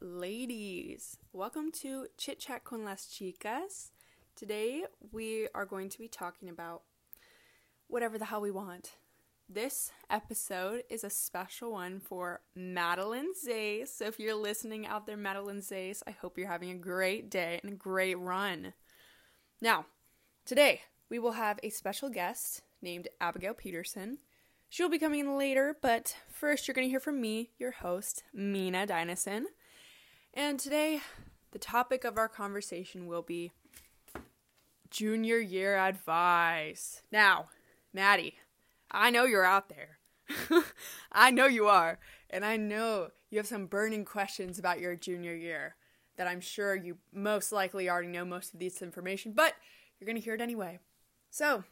ladies. Welcome to Chit Chat con las Chicas. Today we are going to be talking about whatever the hell we want. This episode is a special one for Madeline Zace. So if you're listening out there, Madeline Zace, I hope you're having a great day and a great run. Now, today we will have a special guest named Abigail Peterson. She'll be coming in later, but first you're going to hear from me, your host, Mina Dynison. And today, the topic of our conversation will be junior year advice. Now, Maddie, I know you're out there. I know you are. And I know you have some burning questions about your junior year that I'm sure you most likely already know most of this information, but you're going to hear it anyway. So,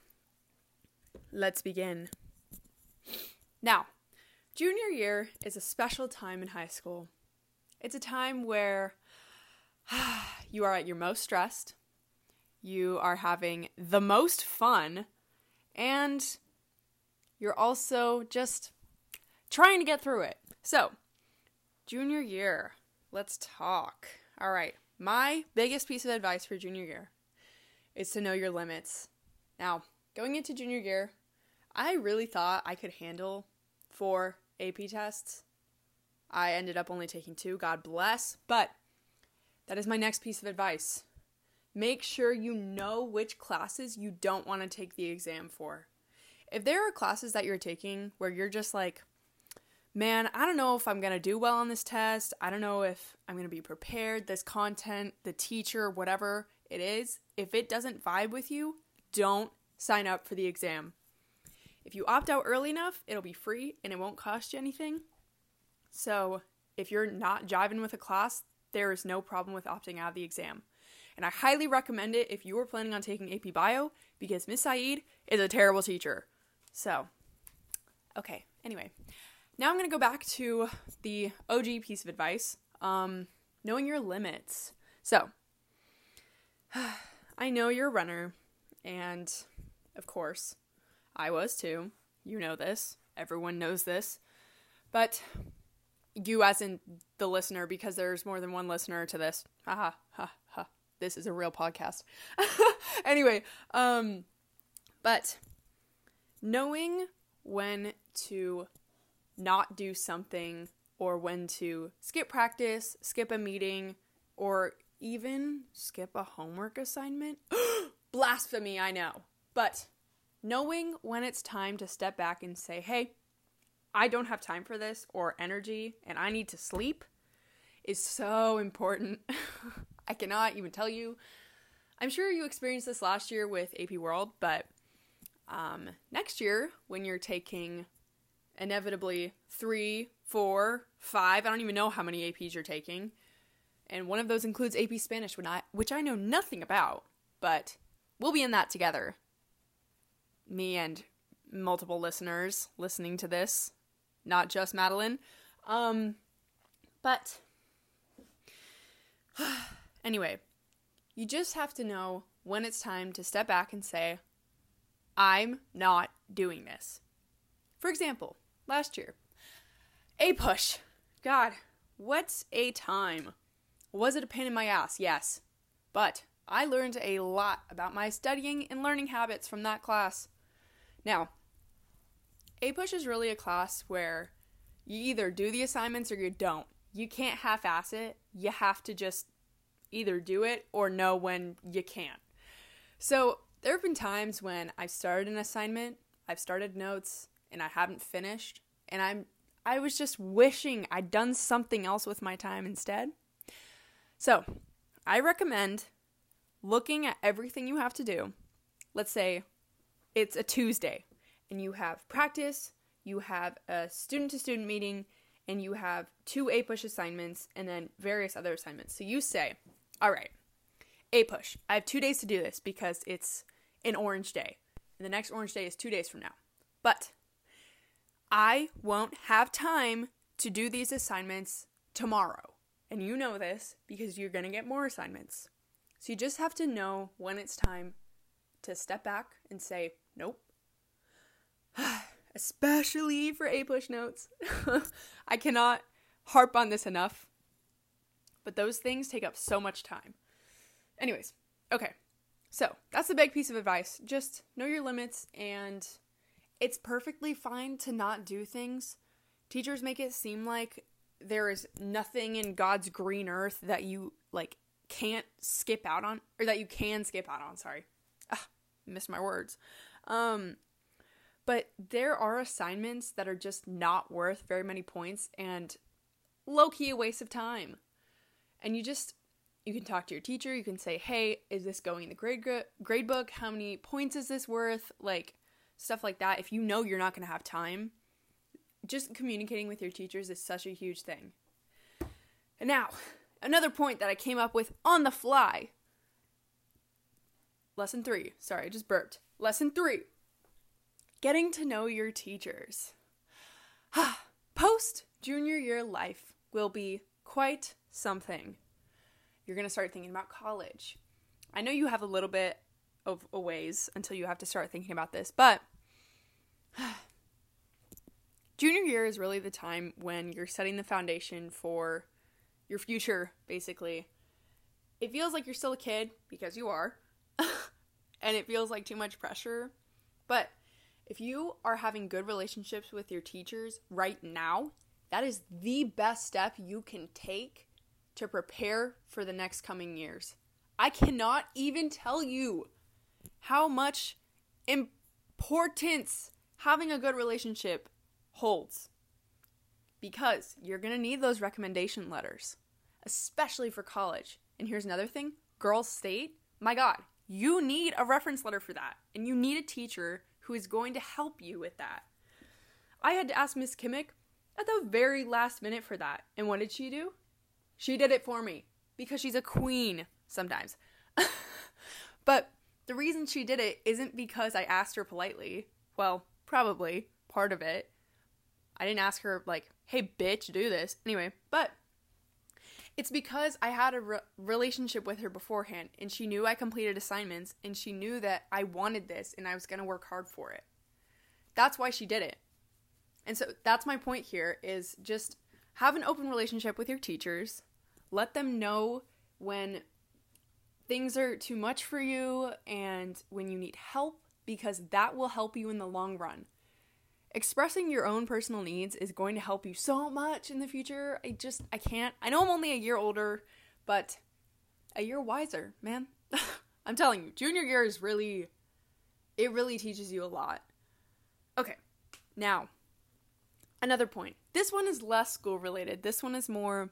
let's begin. Now, junior year is a special time in high school. It's a time where you are at your most stressed, you are having the most fun, and you're also just trying to get through it. So, junior year, let's talk. All right, my biggest piece of advice for junior year is to know your limits. Now, going into junior year, I really thought I could handle four AP tests. I ended up only taking two, God bless. But that is my next piece of advice. Make sure you know which classes you don't want to take the exam for. If there are classes that you're taking where you're just like, man, I don't know if I'm going to do well on this test. I don't know if I'm going to be prepared. This content, the teacher, whatever it is, if it doesn't vibe with you, don't sign up for the exam. If you opt out early enough, it'll be free and it won't cost you anything. So, if you're not jiving with a class, there is no problem with opting out of the exam. And I highly recommend it if you are planning on taking AP Bio because Miss Saeed is a terrible teacher. So, okay, anyway. Now I'm going to go back to the OG piece of advice um, knowing your limits. So, I know you're a runner, and of course, I was too. You know this. Everyone knows this. But you, as in the listener, because there's more than one listener to this. Ha ha ha ha. This is a real podcast. anyway, um, but knowing when to not do something or when to skip practice, skip a meeting, or even skip a homework assignment. Blasphemy, I know. But knowing when it's time to step back and say, hey, I don't have time for this or energy and I need to sleep is so important. I cannot even tell you. I'm sure you experienced this last year with AP World, but um, next year, when you're taking inevitably three, four, five, I don't even know how many APs you're taking, and one of those includes AP Spanish, which I know nothing about, but we'll be in that together me and multiple listeners listening to this, not just Madeline. Um, but anyway, you just have to know when it's time to step back and say, I'm not doing this. For example, last year, APUSH. God, what's a time? Was it a pain in my ass? Yes. But I learned a lot about my studying and learning habits from that class. Now, APUSH is really a class where you either do the assignments or you don't. You can't half ass it. You have to just either do it or know when you can't. So, there have been times when I've started an assignment, I've started notes, and I haven't finished, and I'm I was just wishing I'd done something else with my time instead. So, I recommend looking at everything you have to do. Let's say it's a Tuesday and you have practice, you have a student to student meeting, and you have two APUSH assignments and then various other assignments. So you say, all right, APUSH, I have two days to do this because it's an orange day. And the next orange day is two days from now. But I won't have time to do these assignments tomorrow. And you know this because you're going to get more assignments. So you just have to know when it's time to step back and say, Nope. Especially for APUSH notes. I cannot harp on this enough. but those things take up so much time. Anyways, okay. So, that's the big piece of advice. Just know your limits and it's perfectly fine to not do things. Teachers make it seem like there is nothing in God's green earth that you like can't skip out on or that you can skip out on, sorry. Ah, missed my words. Um but there are assignments that are just not worth very many points and low key a waste of time. And you just you can talk to your teacher, you can say, "Hey, is this going in the grade grade book? How many points is this worth?" like stuff like that. If you know you're not going to have time, just communicating with your teachers is such a huge thing. And now, another point that I came up with on the fly. Lesson 3. Sorry, I just burped. Lesson 3 getting to know your teachers. Post junior year life will be quite something. You're going to start thinking about college. I know you have a little bit of a ways until you have to start thinking about this, but junior year is really the time when you're setting the foundation for your future, basically. It feels like you're still a kid because you are, and it feels like too much pressure, but if you are having good relationships with your teachers right now, that is the best step you can take to prepare for the next coming years. I cannot even tell you how much importance having a good relationship holds. Because you're going to need those recommendation letters, especially for college. And here's another thing Girls State, my God, you need a reference letter for that. And you need a teacher who is going to help you with that. I had to ask Miss Kimmick at the very last minute for that. And what did she do? She did it for me because she's a queen sometimes. but the reason she did it isn't because I asked her politely. Well, probably part of it. I didn't ask her, like, hey, bitch, do this. Anyway, but it's because I had a re- relationship with her beforehand and she knew I completed assignments and she knew that I wanted this and I was going to work hard for it. That's why she did it. And so that's my point here is just have an open relationship with your teachers. Let them know when things are too much for you and when you need help because that will help you in the long run expressing your own personal needs is going to help you so much in the future. I just, I can't. I know I'm only a year older, but a year wiser, man. I'm telling you, junior year is really, it really teaches you a lot. Okay, now, another point. This one is less school related. This one is more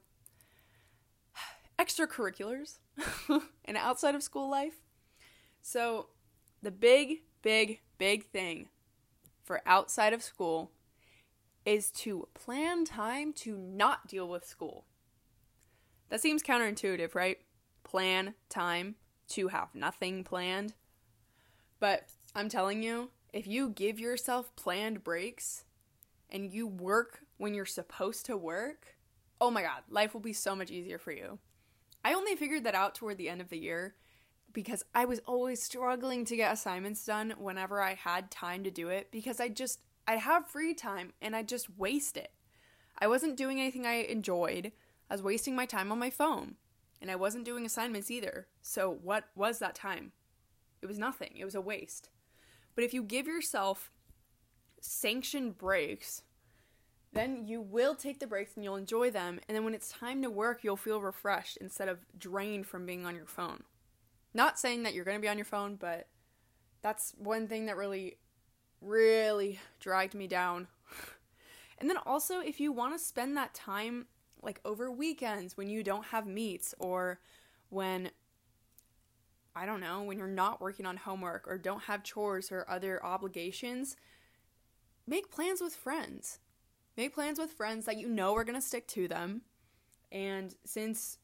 extracurriculars and outside of school life. So, the big, big, big thing for outside of school is to plan time to not deal with school. That seems counterintuitive, right? Plan time to have nothing planned. But I'm telling you, if you give yourself planned breaks and you work when you're supposed to work, oh my god, life will be so much easier for you. I only figured that out toward the end of the year because I was always struggling to get assignments done whenever I had time to do it because I just I'd have free time and I'd just waste it. I wasn't doing anything I enjoyed. I was wasting my time on my phone. And I wasn't doing assignments either. So what was that time? It was nothing. It was a waste. But if you give yourself sanctioned breaks, then you will take the breaks and you'll enjoy them. And then when it's time to work, you'll feel refreshed instead of drained from being on your phone. Not saying that you're going to be on your phone, but that's one thing that really, really dragged me down. and then also, if you want to spend that time like over weekends when you don't have meets or when I don't know, when you're not working on homework or don't have chores or other obligations, make plans with friends. Make plans with friends that you know are going to stick to them. And since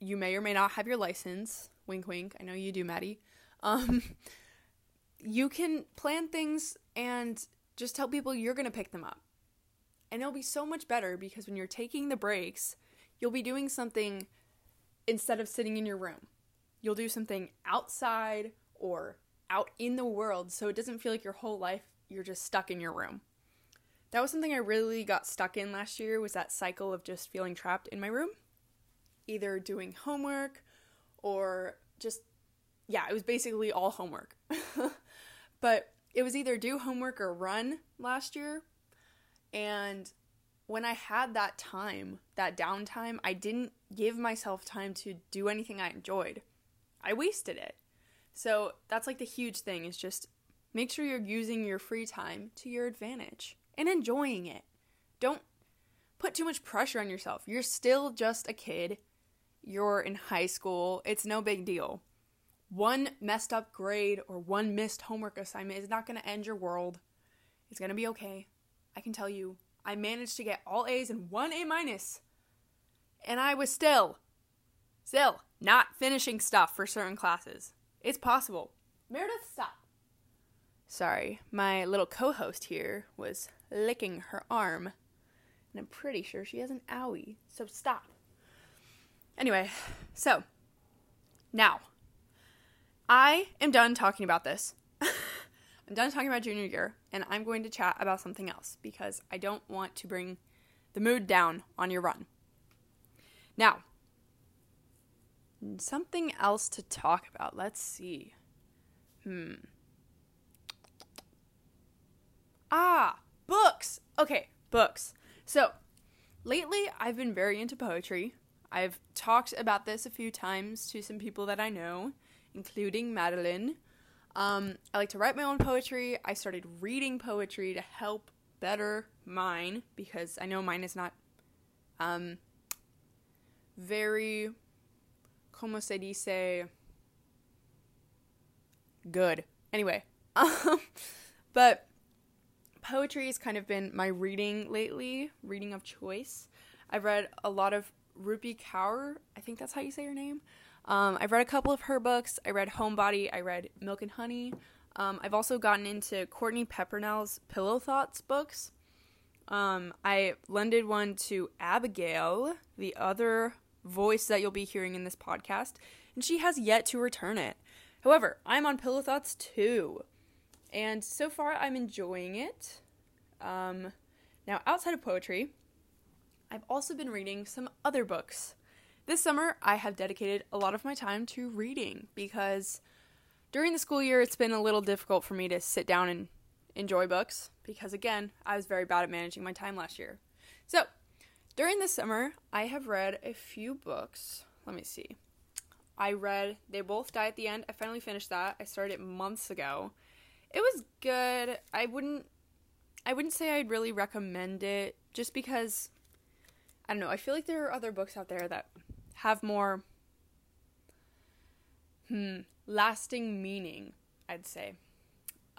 you may or may not have your license, wink wink, I know you do, Maddie. Um you can plan things and just tell people you're going to pick them up. And it'll be so much better because when you're taking the breaks, you'll be doing something instead of sitting in your room. You'll do something outside or out in the world so it doesn't feel like your whole life you're just stuck in your room. That was something I really got stuck in last year was that cycle of just feeling trapped in my room. either doing homework or just, yeah, it was basically all homework. but it was either do homework or run last year. And when I had that time, that downtime, I didn't give myself time to do anything I enjoyed. I wasted it. So that's like the huge thing is just make sure you're using your free time to your advantage and enjoying it. Don't put too much pressure on yourself. You're still just a kid. You're in high school. It's no big deal. One messed up grade or one missed homework assignment is not going to end your world. It's going to be okay. I can tell you I managed to get all A's and one A minus. And I was still, still not finishing stuff for certain classes. It's possible. Meredith, stop. Sorry, my little co host here was licking her arm. And I'm pretty sure she has an owie, so stop. Anyway, so now I am done talking about this. I'm done talking about junior year, and I'm going to chat about something else because I don't want to bring the mood down on your run. Now, something else to talk about. Let's see. Hmm. Ah, books. Okay, books. So, lately I've been very into poetry. I've talked about this a few times to some people that I know, including Madeline. Um, I like to write my own poetry. I started reading poetry to help better mine because I know mine is not um, very, como se dice, good. Anyway, um, but poetry has kind of been my reading lately, reading of choice. I've read a lot of Rupi Kaur. I think that's how you say her name. Um, I've read a couple of her books. I read Homebody. I read Milk and Honey. Um, I've also gotten into Courtney Peppernell's Pillow Thoughts books. Um, I lended one to Abigail, the other voice that you'll be hearing in this podcast, and she has yet to return it. However, I'm on Pillow Thoughts too, and so far I'm enjoying it. Um, now, outside of poetry, I've also been reading some other books. This summer, I have dedicated a lot of my time to reading because during the school year, it's been a little difficult for me to sit down and enjoy books because, again, I was very bad at managing my time last year. So, during the summer, I have read a few books. Let me see. I read They Both Die at the End. I finally finished that. I started it months ago. It was good. I wouldn't I wouldn't say I'd really recommend it just because I don't know. I feel like there are other books out there that have more hmm lasting meaning, I'd say.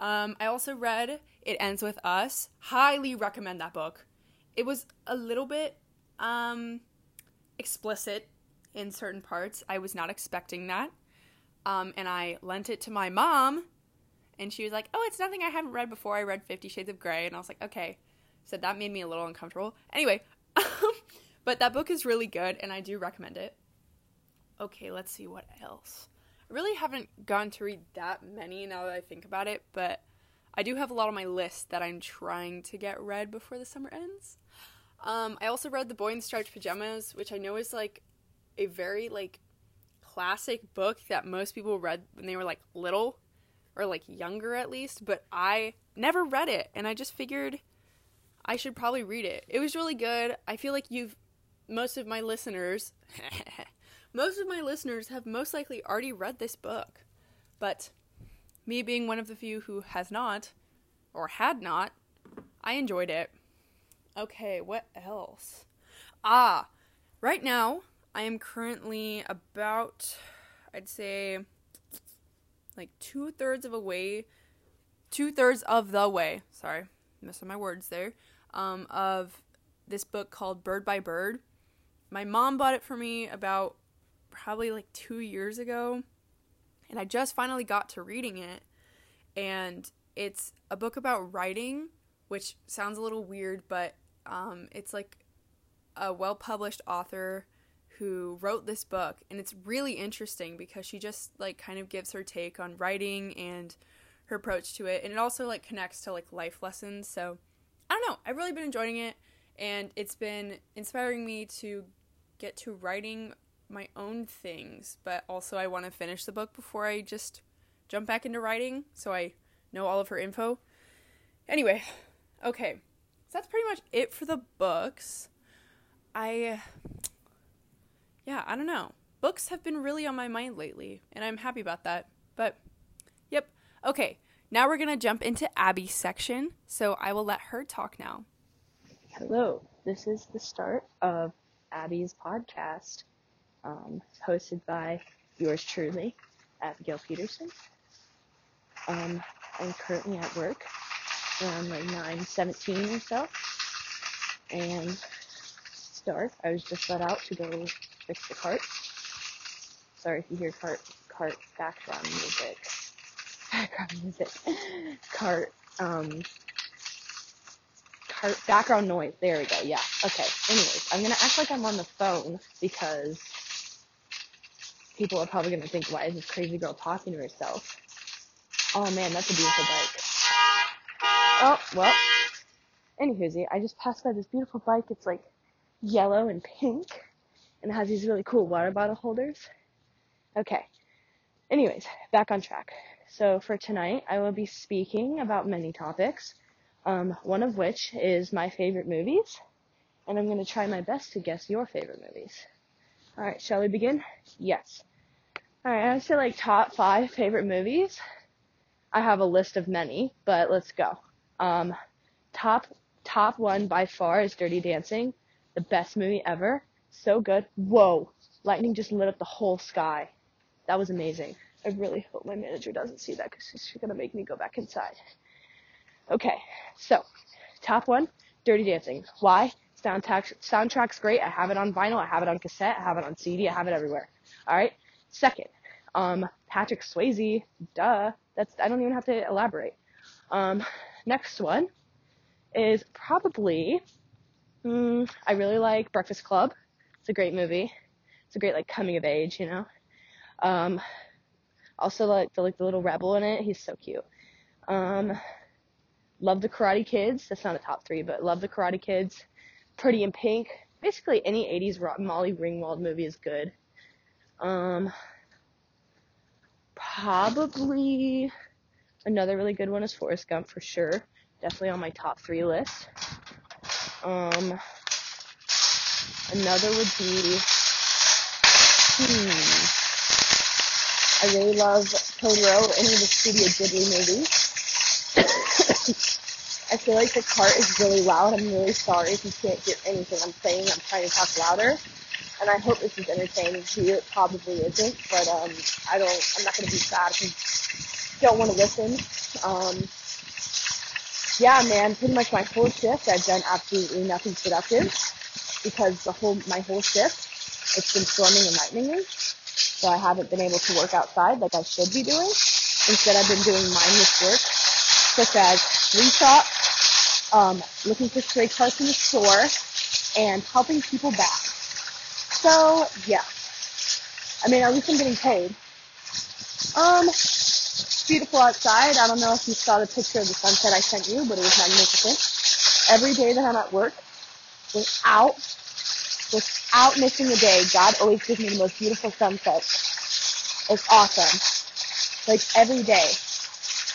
Um, I also read It Ends With Us. Highly recommend that book. It was a little bit um, explicit in certain parts. I was not expecting that. Um, and I lent it to my mom, and she was like, Oh, it's nothing I haven't read before. I read Fifty Shades of Grey. And I was like, Okay. So that made me a little uncomfortable. Anyway, but that book is really good, and I do recommend it. Okay, let's see what else. I really haven't gone to read that many now that I think about it, but I do have a lot on my list that I'm trying to get read before the summer ends. Um, I also read The Boy in Striped Pajamas, which I know is like a very like classic book that most people read when they were like little or like younger at least, but I never read it and I just figured I should probably read it. It was really good. I feel like you've most of my listeners, most of my listeners have most likely already read this book. But me being one of the few who has not, or had not, I enjoyed it. Okay, what else? Ah, right now I am currently about, I'd say, like two thirds of a way, two thirds of the way. Sorry, missing my words there. Um, of this book called Bird by Bird my mom bought it for me about probably like two years ago, and I just finally got to reading it. And it's a book about writing, which sounds a little weird, but um, it's like a well published author who wrote this book and it's really interesting because she just like kind of gives her take on writing and her approach to it and it also like connects to like life lessons so i don't know i've really been enjoying it and it's been inspiring me to get to writing my own things, but also I want to finish the book before I just jump back into writing so I know all of her info. Anyway, okay. So that's pretty much it for the books. I yeah, I don't know. Books have been really on my mind lately, and I'm happy about that. But yep. Okay. Now we're going to jump into Abby's section, so I will let her talk now. Hello. This is the start of Abby's podcast, um, hosted by yours truly, Abigail Peterson. Um, I'm currently at work around like 9:17 or so, and it's dark. I was just let out to go fix the cart. Sorry if you hear cart cart background music. Background music. Cart um background noise. There we go. Yeah. Okay. Anyways, I'm gonna act like I'm on the phone because people are probably gonna think, why is this crazy girl talking to herself? Oh man, that's a beautiful bike. Oh, well. Anywho, I just passed by this beautiful bike. It's like yellow and pink. And it has these really cool water bottle holders. Okay. Anyways, back on track. So for tonight, I will be speaking about many topics. Um, one of which is my favorite movies. And I'm going to try my best to guess your favorite movies. Alright, shall we begin? Yes. Alright, I say like top five favorite movies. I have a list of many, but let's go. Um, top top one by far is Dirty Dancing, the best movie ever. So good. Whoa, lightning just lit up the whole sky. That was amazing. I really hope my manager doesn't see that because she's gonna make me go back inside. Okay, so top one, Dirty Dancing. Why? Soundtrack, soundtrack's great. I have it on vinyl. I have it on cassette. I have it on CD. I have it everywhere. All right. Second, um, Patrick Swayze. Duh. That's I don't even have to elaborate. Um, next one is probably mm, I really like Breakfast Club. It's a great movie. It's a great like coming of age, you know. Um, also like the like the little rebel in it. He's so cute. Um, love the Karate Kids. That's not a top three, but love the Karate Kids. Pretty in Pink. Basically, any 80s Molly Ringwald movie is good. Um, probably another really good one is Forrest Gump for sure. Definitely on my top three list. Um, another would be, hmm, I really love Totoro, any of the Studio Ghibli movies. I feel like the cart is really loud. I'm really sorry if you can't hear anything I'm saying. I'm trying to talk louder and I hope this is entertaining to you. It probably isn't, but um, I don't. I'm not gonna be sad if you don't want to listen. Um, yeah, man. Pretty much my whole shift, I've done absolutely nothing productive because the whole my whole shift, it's been storming and lightning so I haven't been able to work outside like I should be doing. Instead, I've been doing mindless work, such as reshop, um, looking for stray cars in the store, and helping people back. So, yeah. I mean, at least I'm getting paid. Um, it's beautiful outside. I don't know if you saw the picture of the sunset I sent you, but it was magnificent. Every day that I'm at work, without, without missing a day, God always gives me the most beautiful sunset. It's awesome. Like every day.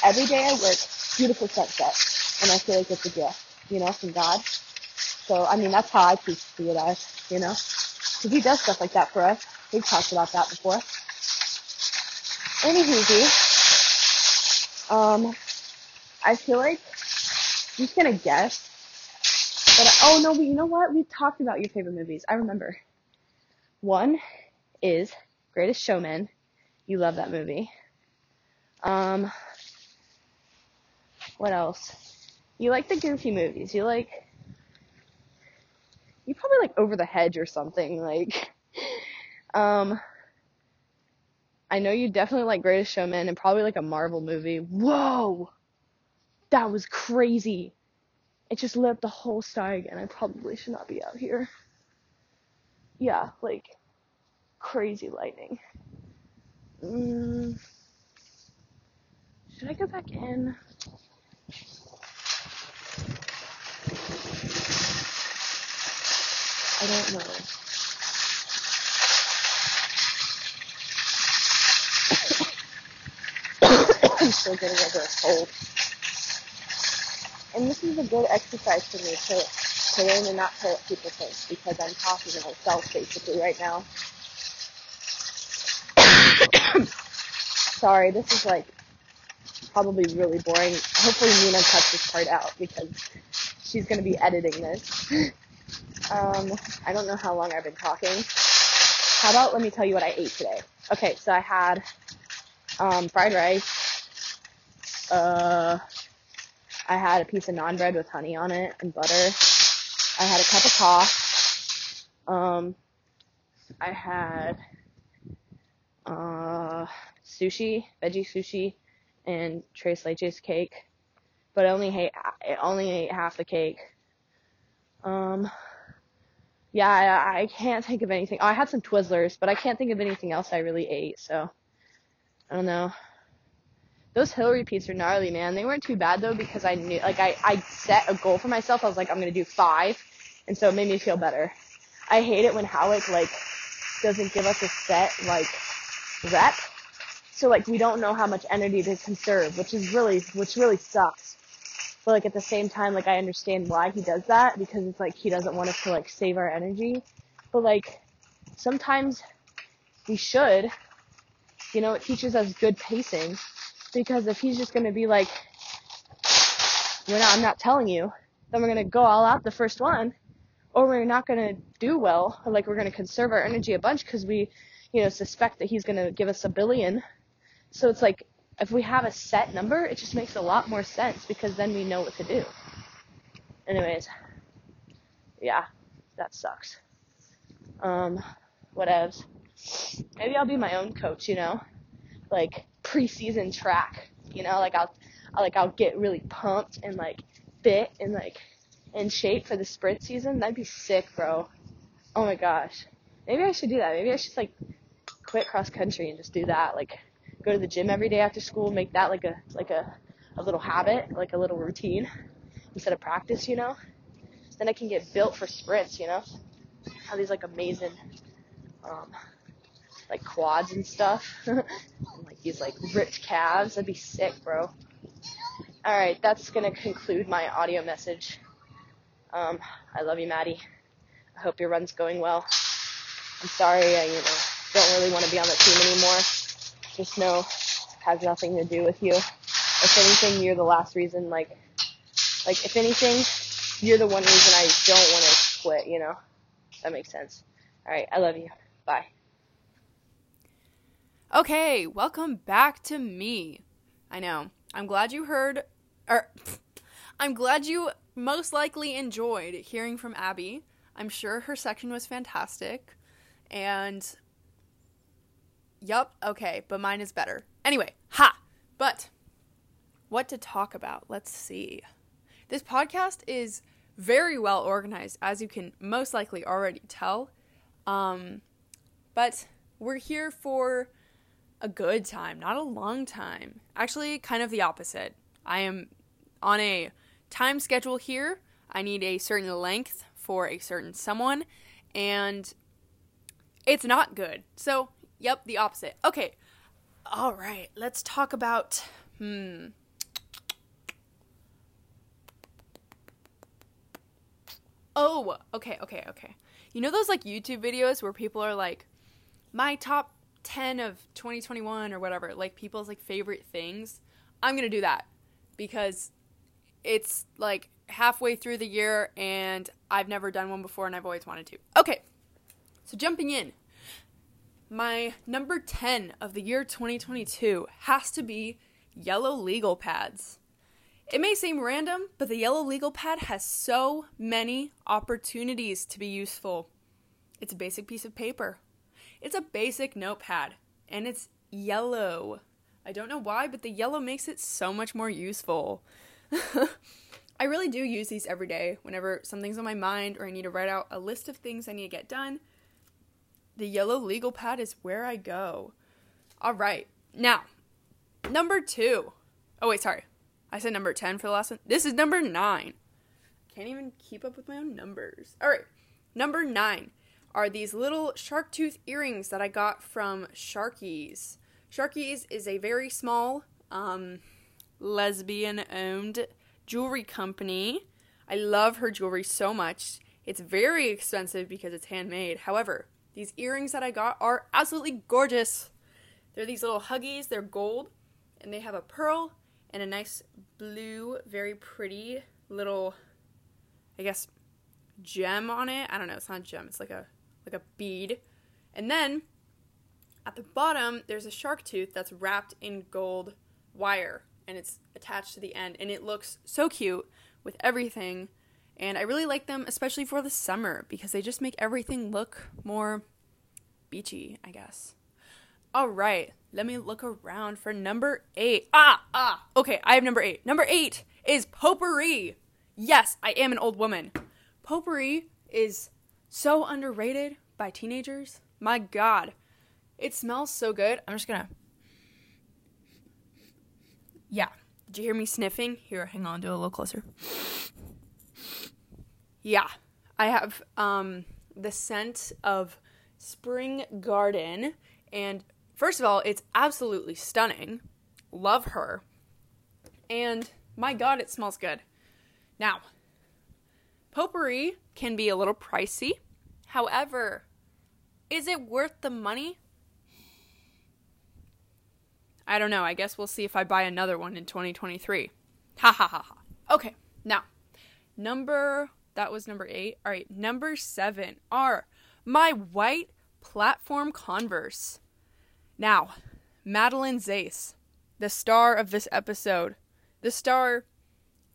Every day I work, beautiful sunset. And I feel like it's a gift, you know, from God. So, I mean, that's how I choose to see it as, you know. Because he does stuff like that for us. We've talked about that before. Anywho, um, I feel like I'm just gonna guess. But oh no, but you know what? We've talked about your favorite movies. I remember. One is Greatest Showman. You love that movie. Um, what else? You like the goofy movies. You like you probably like over the hedge or something like um I know you definitely like Greatest Showman and probably like a Marvel movie. Whoa! That was crazy. It just lit up the whole sky again. I probably should not be out here. Yeah, like crazy lightning. Mm. Should I go back in? I don't know. I'm still getting over a cold. And this is a good exercise for me to to learn to not tell what people think because I'm talking to myself basically right now. Sorry, this is like probably really boring. Hopefully Nina cuts this part out because she's gonna be editing this. um, I don't know how long I've been talking. How about let me tell you what I ate today? Okay, so I had um, fried rice. Uh, I had a piece of naan bread with honey on it and butter. I had a cup of coffee. Um, I had uh, sushi, veggie sushi, and tres leches cake, but I only ate I only ate half the cake. Um, yeah, I, I can't think of anything. Oh, I had some Twizzlers, but I can't think of anything else I really ate. So I don't know. Those hill repeats are gnarly, man. They weren't too bad though because I knew, like, I I set a goal for myself. I was like, I'm gonna do five, and so it made me feel better. I hate it when Howick like doesn't give us a set like rep so like we don't know how much energy to conserve, which is really, which really sucks. But like at the same time, like I understand why he does that because it's like he doesn't want us to like save our energy. But like sometimes we should, you know, it teaches us good pacing because if he's just gonna be like, we're not, I'm not telling you, then we're gonna go all out the first one, or we're not gonna do well, or like we're gonna conserve our energy a bunch because we, you know, suspect that he's gonna give us a billion so it's like if we have a set number, it just makes a lot more sense because then we know what to do. Anyways, yeah, that sucks. Um, whatevs. Maybe I'll be my own coach, you know, like preseason track. You know, like I'll, I'll like I'll get really pumped and like fit and like in shape for the sprint season. That'd be sick, bro. Oh my gosh. Maybe I should do that. Maybe I should like quit cross country and just do that. Like go to the gym every day after school, make that like a like a, a little habit, like a little routine instead of practice, you know. Then I can get built for sprints, you know. Have these like amazing um like quads and stuff. and like these like ripped calves. That'd be sick, bro. Alright, that's gonna conclude my audio message. Um, I love you, Maddie. I hope your run's going well. I'm sorry I, you know, don't really want to be on the team anymore just know has nothing to do with you. If anything, you're the last reason, like, like, if anything, you're the one reason I don't want to quit, you know? That makes sense. Alright, I love you. Bye. Okay, welcome back to me. I know. I'm glad you heard, or, er, I'm glad you most likely enjoyed hearing from Abby. I'm sure her section was fantastic. And Yup, okay, but mine is better. Anyway, ha! But what to talk about? Let's see. This podcast is very well organized, as you can most likely already tell. Um, but we're here for a good time, not a long time. Actually, kind of the opposite. I am on a time schedule here. I need a certain length for a certain someone, and it's not good. So Yep, the opposite. Okay. All right, let's talk about hmm. Oh, okay, okay, okay. You know those like YouTube videos where people are like my top 10 of 2021 or whatever, like people's like favorite things? I'm going to do that because it's like halfway through the year and I've never done one before and I've always wanted to. Okay. So jumping in my number 10 of the year 2022 has to be yellow legal pads. It may seem random, but the yellow legal pad has so many opportunities to be useful. It's a basic piece of paper. It's a basic notepad, and it's yellow. I don't know why, but the yellow makes it so much more useful. I really do use these every day whenever something's on my mind or I need to write out a list of things I need to get done the yellow legal pad is where I go. All right. Now, number two. Oh, wait, sorry. I said number 10 for the last one. This is number nine. Can't even keep up with my own numbers. All right. Number nine are these little shark tooth earrings that I got from Sharkies. Sharkies is a very small um, lesbian owned jewelry company. I love her jewelry so much. It's very expensive because it's handmade. However, these earrings that I got are absolutely gorgeous. They're these little huggies, they're gold, and they have a pearl and a nice blue, very pretty little, I guess, gem on it. I don't know, it's not a gem, it's like a like a bead. And then at the bottom, there's a shark tooth that's wrapped in gold wire and it's attached to the end and it looks so cute with everything. And I really like them especially for the summer because they just make everything look more beachy, I guess. All right, let me look around for number 8. Ah, ah. Okay, I have number 8. Number 8 is potpourri. Yes, I am an old woman. Potpourri is so underrated by teenagers. My god. It smells so good. I'm just gonna. Yeah. Did you hear me sniffing? Here, hang on, do a little closer. Yeah. I have um the scent of spring garden and first of all, it's absolutely stunning. Love her. And my god, it smells good. Now, potpourri can be a little pricey. However, is it worth the money? I don't know. I guess we'll see if I buy another one in 2023. Ha ha ha ha. Okay, now, number, that was number eight. All right, number seven are my white platform Converse. Now, Madeline Zace, the star of this episode, the star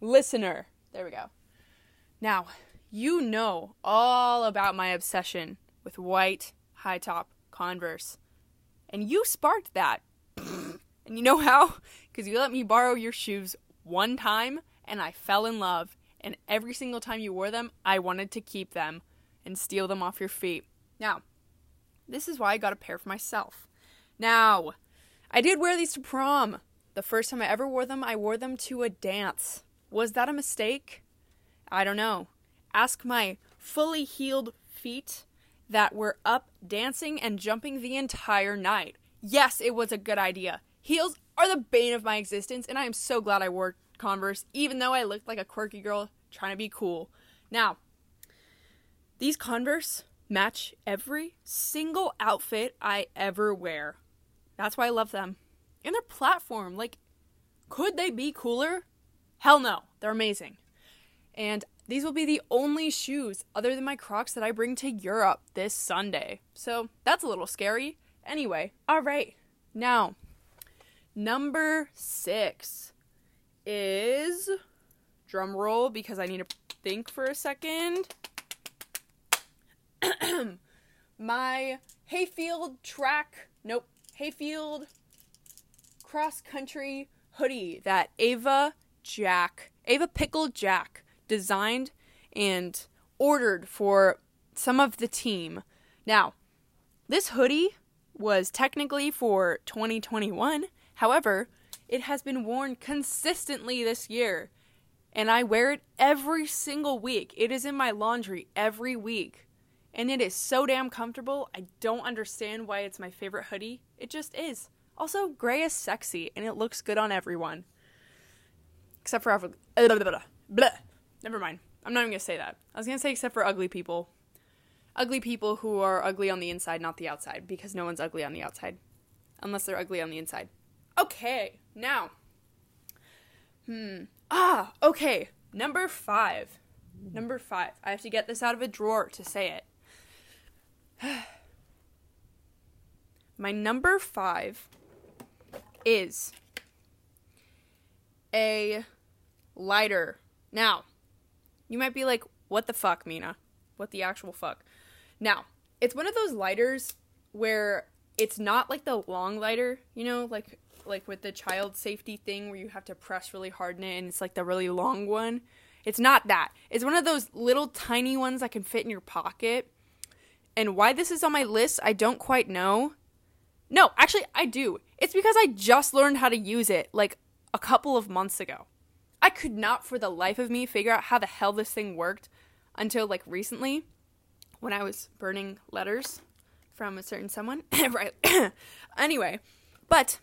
listener. There we go. Now, you know all about my obsession with white high top Converse. And you sparked that and you know how? Because you let me borrow your shoes one time and I fell in love. And every single time you wore them, I wanted to keep them and steal them off your feet. Now, this is why I got a pair for myself. Now, I did wear these to prom. The first time I ever wore them, I wore them to a dance. Was that a mistake? I don't know. Ask my fully healed feet that were up dancing and jumping the entire night. Yes, it was a good idea. Heels are the bane of my existence, and I am so glad I wore Converse, even though I looked like a quirky girl trying to be cool. Now, these Converse match every single outfit I ever wear. That's why I love them. And their platform, like, could they be cooler? Hell no. They're amazing. And these will be the only shoes other than my Crocs that I bring to Europe this Sunday. So that's a little scary. Anyway, all right. Now, number six is drum roll because I need to think for a second. My Hayfield track, nope, Hayfield cross country hoodie that Ava Jack, Ava Pickle Jack designed and ordered for some of the team. Now, this hoodie was technically for 2021. However, it has been worn consistently this year, and I wear it every single week. It is in my laundry every week, and it is so damn comfortable. I don't understand why it's my favorite hoodie. It just is. Also, gray is sexy, and it looks good on everyone. Except for blah, Never mind. I'm not even gonna say that. I was gonna say except for ugly people ugly people who are ugly on the inside, not the outside, because no one's ugly on the outside. Unless they're ugly on the inside. Okay, now. Hmm. Ah, okay. Number five. Number five. I have to get this out of a drawer to say it. My number five is a lighter. Now, you might be like, what the fuck, Mina? What the actual fuck? Now, it's one of those lighters where it's not like the long lighter, you know, like like with the child safety thing where you have to press really hard in it and it's like the really long one. It's not that. It's one of those little tiny ones that can fit in your pocket. And why this is on my list, I don't quite know. No, actually, I do. It's because I just learned how to use it like a couple of months ago. I could not for the life of me figure out how the hell this thing worked until like recently when I was burning letters from a certain someone. right. anyway, but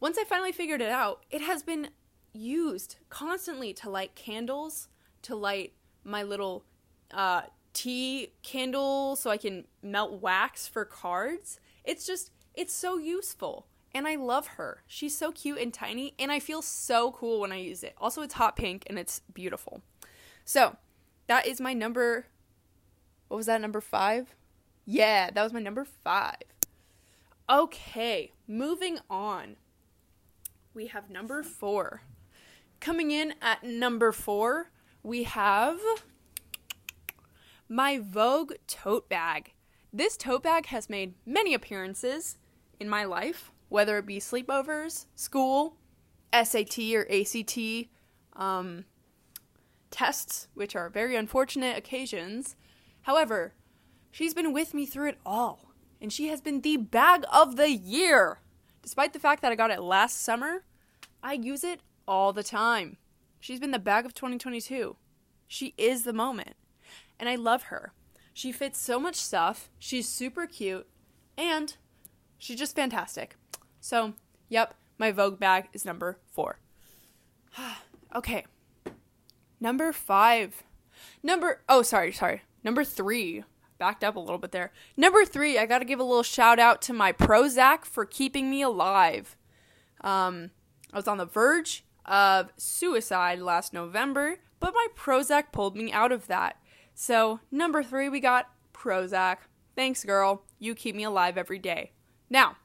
once I finally figured it out, it has been used constantly to light candles, to light my little uh, tea candle so I can melt wax for cards. It's just, it's so useful. And I love her. She's so cute and tiny, and I feel so cool when I use it. Also, it's hot pink and it's beautiful. So, that is my number. What was that, number five? Yeah, that was my number five. Okay, moving on. We have number four. Coming in at number four, we have my Vogue tote bag. This tote bag has made many appearances in my life, whether it be sleepovers, school, SAT or ACT um, tests, which are very unfortunate occasions. However, she's been with me through it all, and she has been the bag of the year. Despite the fact that I got it last summer, I use it all the time. She's been the bag of 2022. She is the moment. And I love her. She fits so much stuff. She's super cute. And she's just fantastic. So, yep, my Vogue bag is number four. okay. Number five. Number, oh, sorry, sorry. Number three. Backed up a little bit there. Number three, I gotta give a little shout out to my Prozac for keeping me alive. Um, I was on the verge of suicide last November, but my Prozac pulled me out of that. So, number three, we got Prozac. Thanks, girl. You keep me alive every day. Now,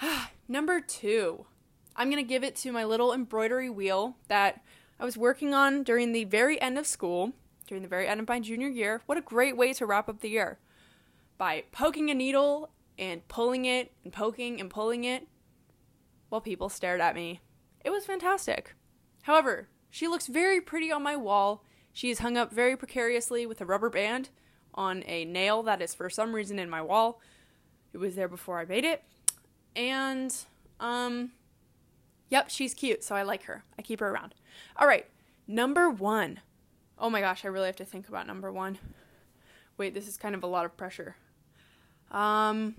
number two, I'm going to give it to my little embroidery wheel that I was working on during the very end of school, during the very end of my junior year. What a great way to wrap up the year! By poking a needle and pulling it and poking and pulling it while people stared at me. It was fantastic. However, she looks very pretty on my wall. She is hung up very precariously with a rubber band on a nail that is for some reason in my wall. It was there before I made it. And, um, yep, she's cute, so I like her. I keep her around. All right, number one. Oh my gosh, I really have to think about number one. Wait, this is kind of a lot of pressure. Um,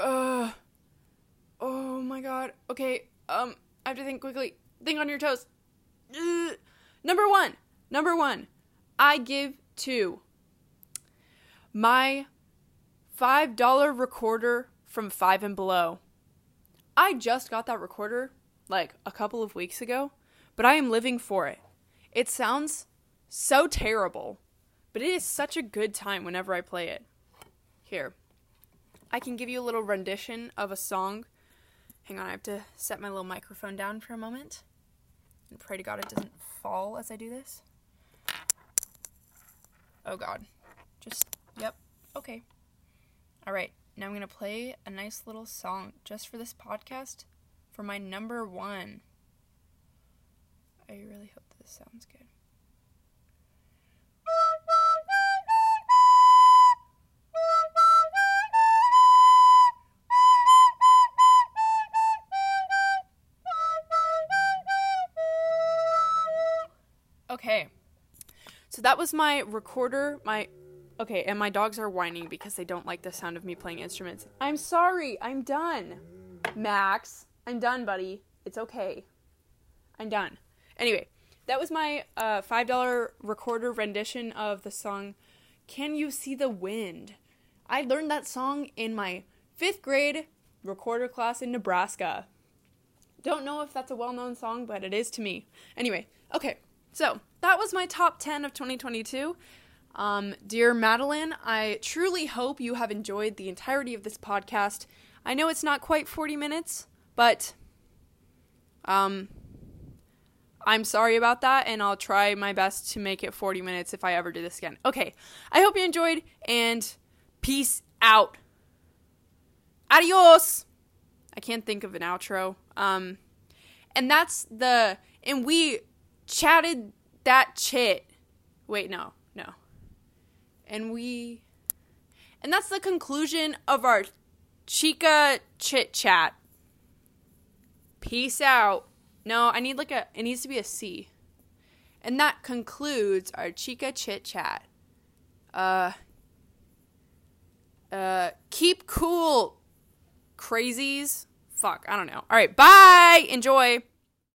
uh, oh my god. Okay, um, I have to think quickly. Think on your toes. Ugh. Number one. Number one. I give to my $5 recorder from Five and Below. I just got that recorder like a couple of weeks ago, but I am living for it. It sounds so terrible, but it is such a good time whenever I play it. Here, I can give you a little rendition of a song Hang on, I have to set my little microphone down for a moment. And pray to God it doesn't fall as I do this. Oh God. Just, yep. Okay. All right. Now I'm going to play a nice little song just for this podcast for my number one. I really hope this sounds good. Okay. So that was my recorder, my Okay, and my dogs are whining because they don't like the sound of me playing instruments. I'm sorry. I'm done. Max, I'm done, buddy. It's okay. I'm done. Anyway, that was my uh, $5 recorder rendition of the song Can You See the Wind? I learned that song in my fifth grade recorder class in Nebraska. Don't know if that's a well known song, but it is to me. Anyway, okay, so that was my top 10 of 2022. Um, dear Madeline, I truly hope you have enjoyed the entirety of this podcast. I know it's not quite 40 minutes, but um, I'm sorry about that, and I'll try my best to make it 40 minutes if I ever do this again. Okay, I hope you enjoyed, and peace out. Adios! I can't think of an outro. Um, and that's the, and we chatted that chit. Wait, no, no. And we. And that's the conclusion of our Chica chit chat. Peace out. No, I need like a. It needs to be a C. And that concludes our Chica chit chat. Uh. Uh. Keep cool, crazies. fuck, I don't know. All right, bye. Enjoy.